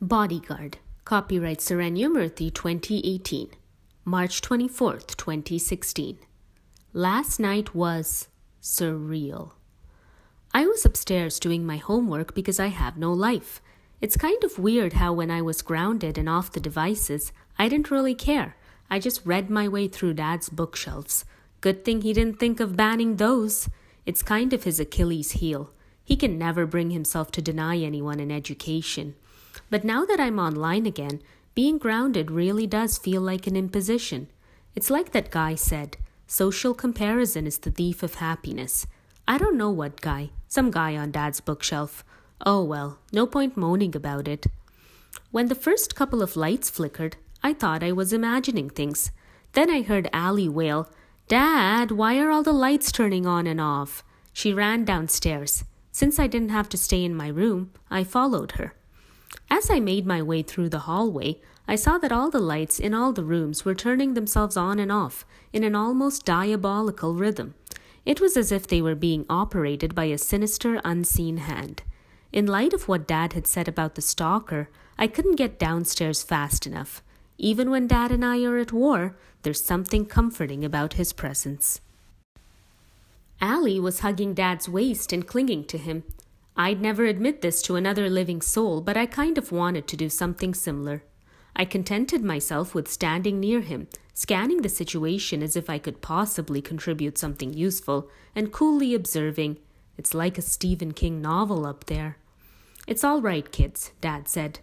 Bodyguard. Copyright Saranya Murthy 2018. March 24th, 2016. Last night was surreal. I was upstairs doing my homework because I have no life. It's kind of weird how, when I was grounded and off the devices, I didn't really care. I just read my way through Dad's bookshelves. Good thing he didn't think of banning those. It's kind of his Achilles heel. He can never bring himself to deny anyone an education. But now that I'm online again, being grounded really does feel like an imposition. It's like that guy said social comparison is the thief of happiness. I don't know what guy, some guy on Dad's bookshelf. Oh well, no point moaning about it. When the first couple of lights flickered, I thought I was imagining things. Then I heard Allie wail, Dad, why are all the lights turning on and off? She ran downstairs. Since I didn't have to stay in my room, I followed her. As I made my way through the hallway, I saw that all the lights in all the rooms were turning themselves on and off in an almost diabolical rhythm. It was as if they were being operated by a sinister, unseen hand. In light of what Dad had said about the stalker, I couldn't get downstairs fast enough. Even when Dad and I are at war, there's something comforting about his presence. Allie was hugging Dad's waist and clinging to him. I'd never admit this to another living soul, but I kind of wanted to do something similar. I contented myself with standing near him, scanning the situation as if I could possibly contribute something useful, and coolly observing, It's like a Stephen King novel up there. It's all right, kids, Dad said.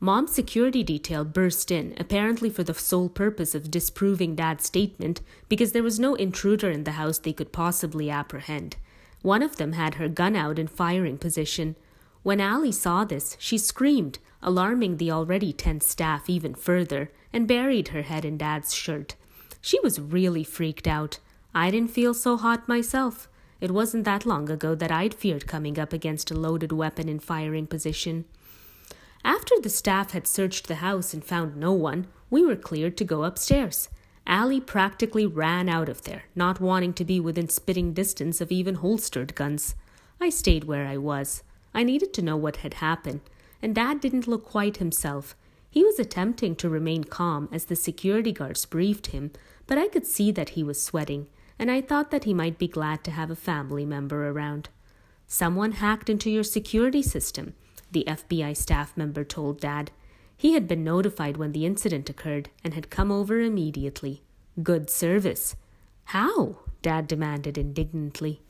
Mom's security detail burst in, apparently for the sole purpose of disproving Dad's statement, because there was no intruder in the house they could possibly apprehend. One of them had her gun out in firing position. When Allie saw this, she screamed, alarming the already tense staff even further, and buried her head in Dad's shirt. She was really freaked out. I didn't feel so hot myself. It wasn't that long ago that I'd feared coming up against a loaded weapon in firing position. After the staff had searched the house and found no one, we were cleared to go upstairs. Allie practically ran out of there, not wanting to be within spitting distance of even holstered guns. I stayed where I was. I needed to know what had happened, and Dad didn't look quite himself. He was attempting to remain calm as the security guards briefed him, but I could see that he was sweating, and I thought that he might be glad to have a family member around. Someone hacked into your security system the FBI staff member told Dad. He had been notified when the incident occurred and had come over immediately. Good service. How? Dad demanded indignantly.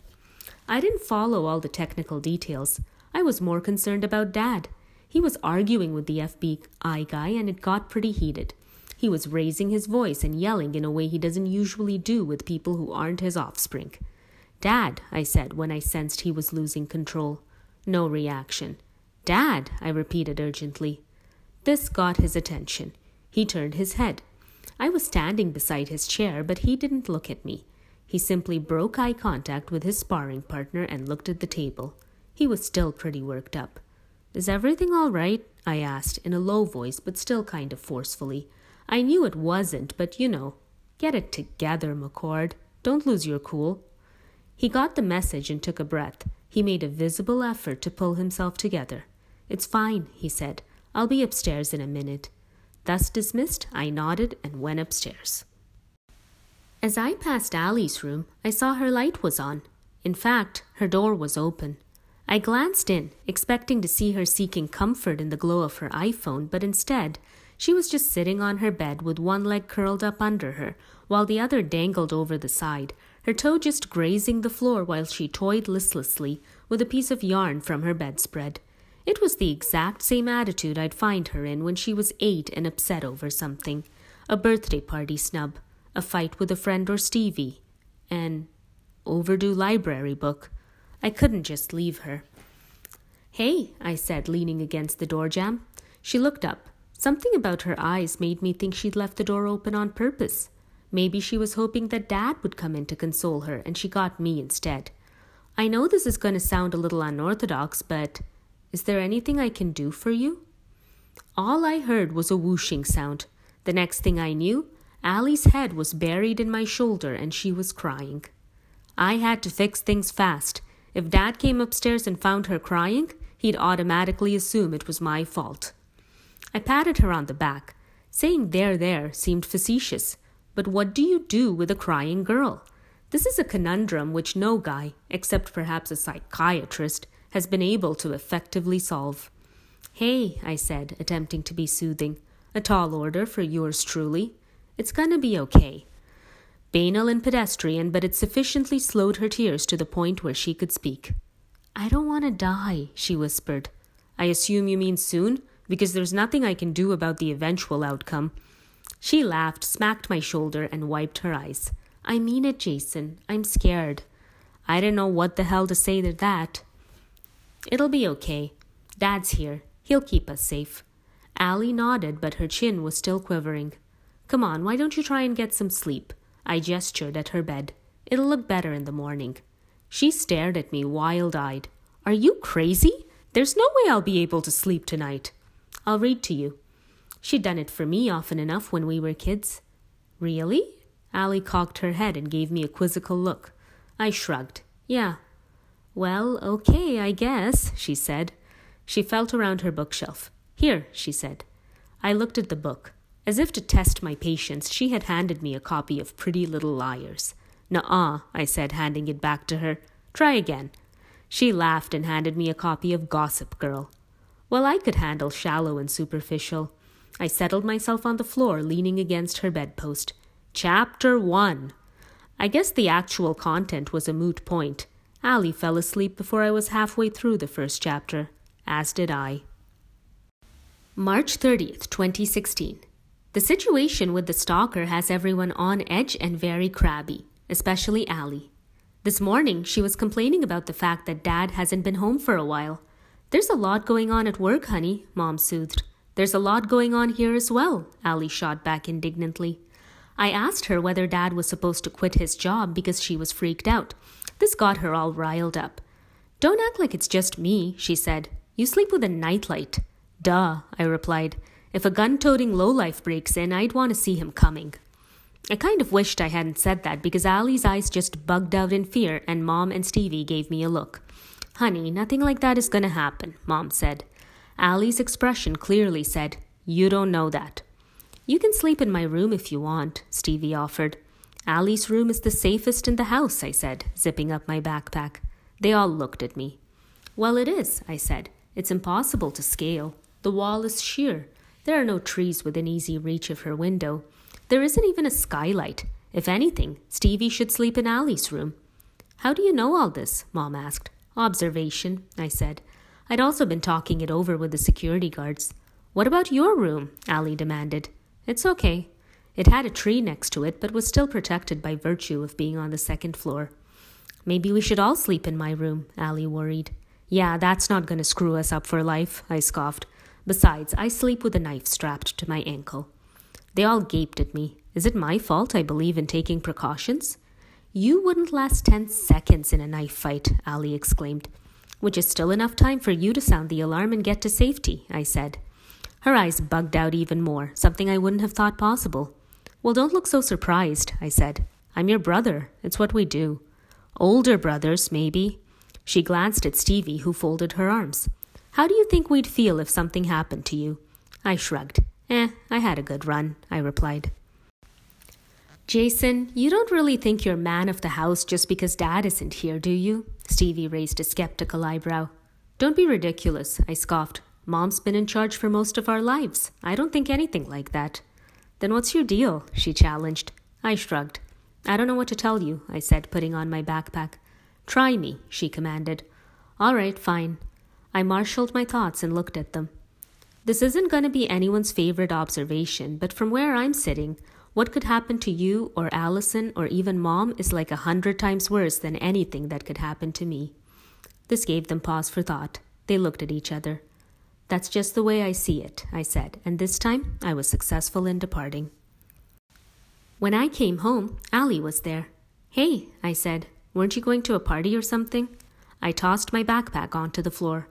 I didn't follow all the technical details. I was more concerned about Dad. He was arguing with the FBI guy and it got pretty heated. He was raising his voice and yelling in a way he doesn't usually do with people who aren't his offspring. Dad, I said when I sensed he was losing control. No reaction. Dad, I repeated urgently. This got his attention. He turned his head. I was standing beside his chair, but he didn't look at me. He simply broke eye contact with his sparring partner and looked at the table. He was still pretty worked up. Is everything all right? I asked, in a low voice, but still kind of forcefully. I knew it wasn't, but you know. Get it together, McCord. Don't lose your cool. He got the message and took a breath. He made a visible effort to pull himself together. It's fine, he said. I'll be upstairs in a minute. Thus dismissed, I nodded and went upstairs. As I passed Allie's room, I saw her light was on. In fact, her door was open. I glanced in, expecting to see her seeking comfort in the glow of her iPhone, but instead, she was just sitting on her bed with one leg curled up under her, while the other dangled over the side, her toe just grazing the floor while she toyed listlessly with a piece of yarn from her bedspread. It was the exact same attitude I'd find her in when she was eight and upset over something a birthday party snub, a fight with a friend or Stevie, an overdue library book. I couldn't just leave her. Hey, I said, leaning against the door jamb. She looked up. Something about her eyes made me think she'd left the door open on purpose. Maybe she was hoping that Dad would come in to console her, and she got me instead. I know this is going to sound a little unorthodox, but is there anything I can do for you? All I heard was a whooshing sound. The next thing I knew, Allie's head was buried in my shoulder and she was crying. I had to fix things fast. If Dad came upstairs and found her crying, he'd automatically assume it was my fault. I patted her on the back. Saying there, there seemed facetious. But what do you do with a crying girl? This is a conundrum which no guy, except perhaps a psychiatrist, has been able to effectively solve. Hey, I said, attempting to be soothing. A tall order for yours truly. It's gonna be okay. Banal and pedestrian, but it sufficiently slowed her tears to the point where she could speak. I don't want to die, she whispered. I assume you mean soon? because there's nothing I can do about the eventual outcome. She laughed, smacked my shoulder, and wiped her eyes. I mean it, Jason. I'm scared. I don't know what the hell to say to that. It'll be okay. Dad's here. He'll keep us safe. Allie nodded, but her chin was still quivering. Come on, why don't you try and get some sleep? I gestured at her bed. It'll look better in the morning. She stared at me wild eyed. Are you crazy? There's no way I'll be able to sleep tonight. I'll read to you. She'd done it for me often enough when we were kids. Really? Allie cocked her head and gave me a quizzical look. I shrugged. Yeah. Well, okay, I guess, she said. She felt around her bookshelf. Here, she said. I looked at the book. As if to test my patience, she had handed me a copy of Pretty Little Liars. Nuh-uh, I said, handing it back to her. Try again. She laughed and handed me a copy of Gossip Girl. Well, I could handle shallow and superficial. I settled myself on the floor, leaning against her bedpost. Chapter 1. I guess the actual content was a moot point. Allie fell asleep before I was halfway through the first chapter, as did I. March 30th, 2016. The situation with the stalker has everyone on edge and very crabby, especially Allie. This morning, she was complaining about the fact that Dad hasn't been home for a while. There's a lot going on at work, honey, Mom soothed. There's a lot going on here as well, Allie shot back indignantly. I asked her whether Dad was supposed to quit his job because she was freaked out. This got her all riled up. Don't act like it's just me, she said. You sleep with a nightlight. Duh, I replied. If a gun toting lowlife breaks in, I'd want to see him coming. I kind of wished I hadn't said that because Allie's eyes just bugged out in fear, and Mom and Stevie gave me a look. Honey, nothing like that is going to happen, Mom said. Allie's expression clearly said, You don't know that. You can sleep in my room if you want, Stevie offered. Allie's room is the safest in the house, I said, zipping up my backpack. They all looked at me. Well, it is, I said. It's impossible to scale. The wall is sheer. There are no trees within easy reach of her window. There isn't even a skylight. If anything, Stevie should sleep in Allie's room. How do you know all this? Mom asked. Observation, I said. I'd also been talking it over with the security guards. What about your room? Allie demanded. It's okay. It had a tree next to it, but was still protected by virtue of being on the second floor. Maybe we should all sleep in my room, Allie worried. Yeah, that's not going to screw us up for life, I scoffed. Besides, I sleep with a knife strapped to my ankle. They all gaped at me. Is it my fault I believe in taking precautions? You wouldn't last ten seconds in a knife fight, Allie exclaimed. Which is still enough time for you to sound the alarm and get to safety, I said. Her eyes bugged out even more, something I wouldn't have thought possible. Well, don't look so surprised, I said. I'm your brother. It's what we do. Older brothers, maybe. She glanced at Stevie, who folded her arms. How do you think we'd feel if something happened to you? I shrugged. Eh, I had a good run, I replied. Jason, you don't really think you're man of the house just because dad isn't here, do you? Stevie raised a skeptical eyebrow. Don't be ridiculous, I scoffed. Mom's been in charge for most of our lives. I don't think anything like that. Then what's your deal? she challenged. I shrugged. I don't know what to tell you, I said, putting on my backpack. Try me, she commanded. All right, fine. I marshaled my thoughts and looked at them. This isn't going to be anyone's favorite observation, but from where I'm sitting, what could happen to you or Allison or even mom is like a hundred times worse than anything that could happen to me. This gave them pause for thought. They looked at each other. That's just the way I see it, I said, and this time I was successful in departing. When I came home, Allie was there. Hey, I said, weren't you going to a party or something? I tossed my backpack onto the floor.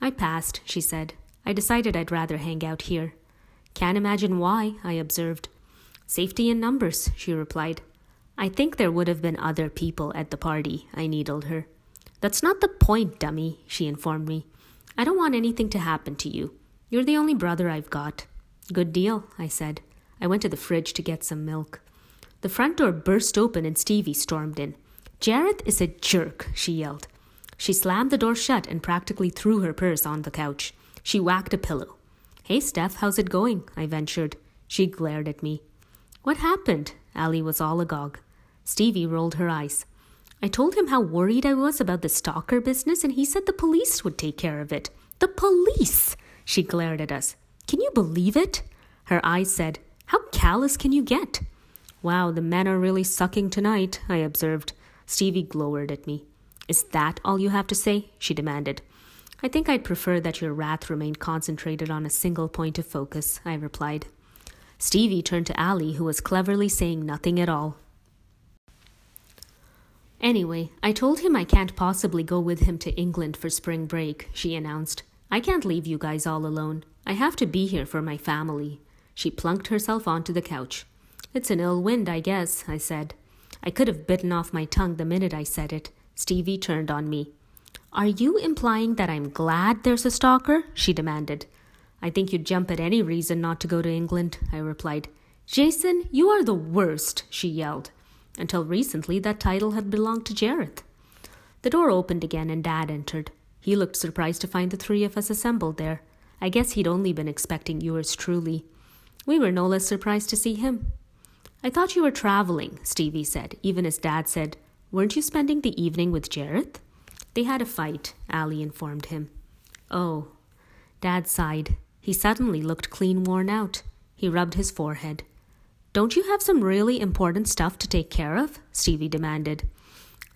I passed, she said. I decided I'd rather hang out here. Can't imagine why, I observed. Safety in numbers, she replied. I think there would have been other people at the party, I needled her. That's not the point, dummy, she informed me. I don't want anything to happen to you. You're the only brother I've got. Good deal, I said. I went to the fridge to get some milk. The front door burst open and Stevie stormed in. Jareth is a jerk, she yelled. She slammed the door shut and practically threw her purse on the couch. She whacked a pillow. Hey, Steph, how's it going? I ventured. She glared at me. What happened? Allie was all agog. Stevie rolled her eyes. I told him how worried I was about the stalker business, and he said the police would take care of it. The police! She glared at us. Can you believe it? Her eyes said, How callous can you get? Wow, the men are really sucking tonight, I observed. Stevie glowered at me. Is that all you have to say? she demanded. I think I'd prefer that your wrath remained concentrated on a single point of focus, I replied. Stevie turned to Allie, who was cleverly saying nothing at all. Anyway, I told him I can't possibly go with him to England for spring break, she announced. I can't leave you guys all alone. I have to be here for my family. She plunked herself onto the couch. It's an ill wind, I guess, I said. I could have bitten off my tongue the minute I said it. Stevie turned on me. Are you implying that I'm glad there's a stalker? she demanded. I think you'd jump at any reason not to go to England, I replied. Jason, you are the worst, she yelled. Until recently, that title had belonged to Jareth. The door opened again and Dad entered. He looked surprised to find the three of us assembled there. I guess he'd only been expecting yours truly. We were no less surprised to see him. I thought you were traveling, Stevie said, even as Dad said, Weren't you spending the evening with Jareth? They had a fight, Allie informed him. Oh. Dad sighed. He suddenly looked clean worn out. He rubbed his forehead. Don't you have some really important stuff to take care of? Stevie demanded.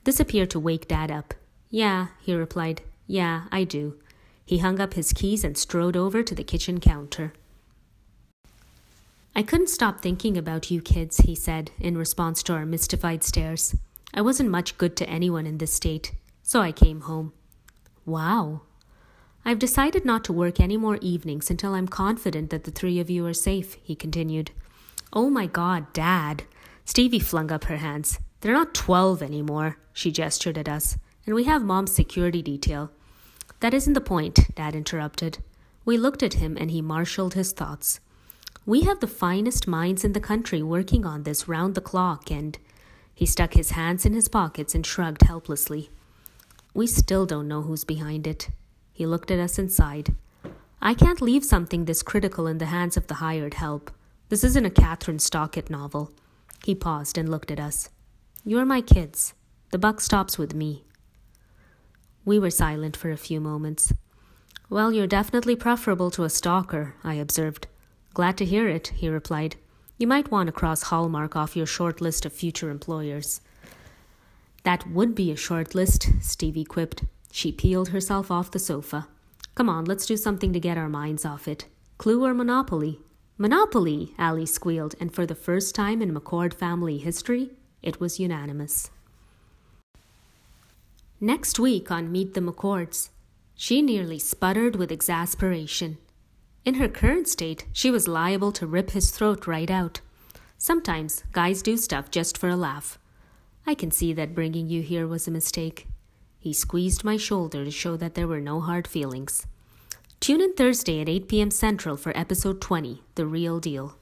This appeared to wake Dad up. Yeah, he replied. Yeah, I do. He hung up his keys and strode over to the kitchen counter. I couldn't stop thinking about you kids, he said, in response to our mystified stares. I wasn't much good to anyone in this state, so I came home. Wow. I've decided not to work any more evenings until I'm confident that the three of you are safe, he continued. Oh my god, Dad! Stevie flung up her hands. They're not twelve anymore, she gestured at us, and we have Mom's security detail. That isn't the point, Dad interrupted. We looked at him and he marshaled his thoughts. We have the finest minds in the country working on this round the clock, and he stuck his hands in his pockets and shrugged helplessly. We still don't know who's behind it. He looked at us and sighed. I can't leave something this critical in the hands of the hired help. This isn't a Kathryn Stockett novel. He paused and looked at us. You're my kids. The buck stops with me. We were silent for a few moments. Well, you're definitely preferable to a stalker, I observed. Glad to hear it, he replied. You might want to cross Hallmark off your short list of future employers. That would be a short list, Stevie quipped. She peeled herself off the sofa. Come on, let's do something to get our minds off it. Clue or Monopoly? Monopoly, Allie squealed, and for the first time in McCord family history, it was unanimous. Next week on Meet the McCords, she nearly sputtered with exasperation. In her current state, she was liable to rip his throat right out. Sometimes guys do stuff just for a laugh. I can see that bringing you here was a mistake. He squeezed my shoulder to show that there were no hard feelings. Tune in Thursday at 8 p.m. Central for episode 20, The Real Deal.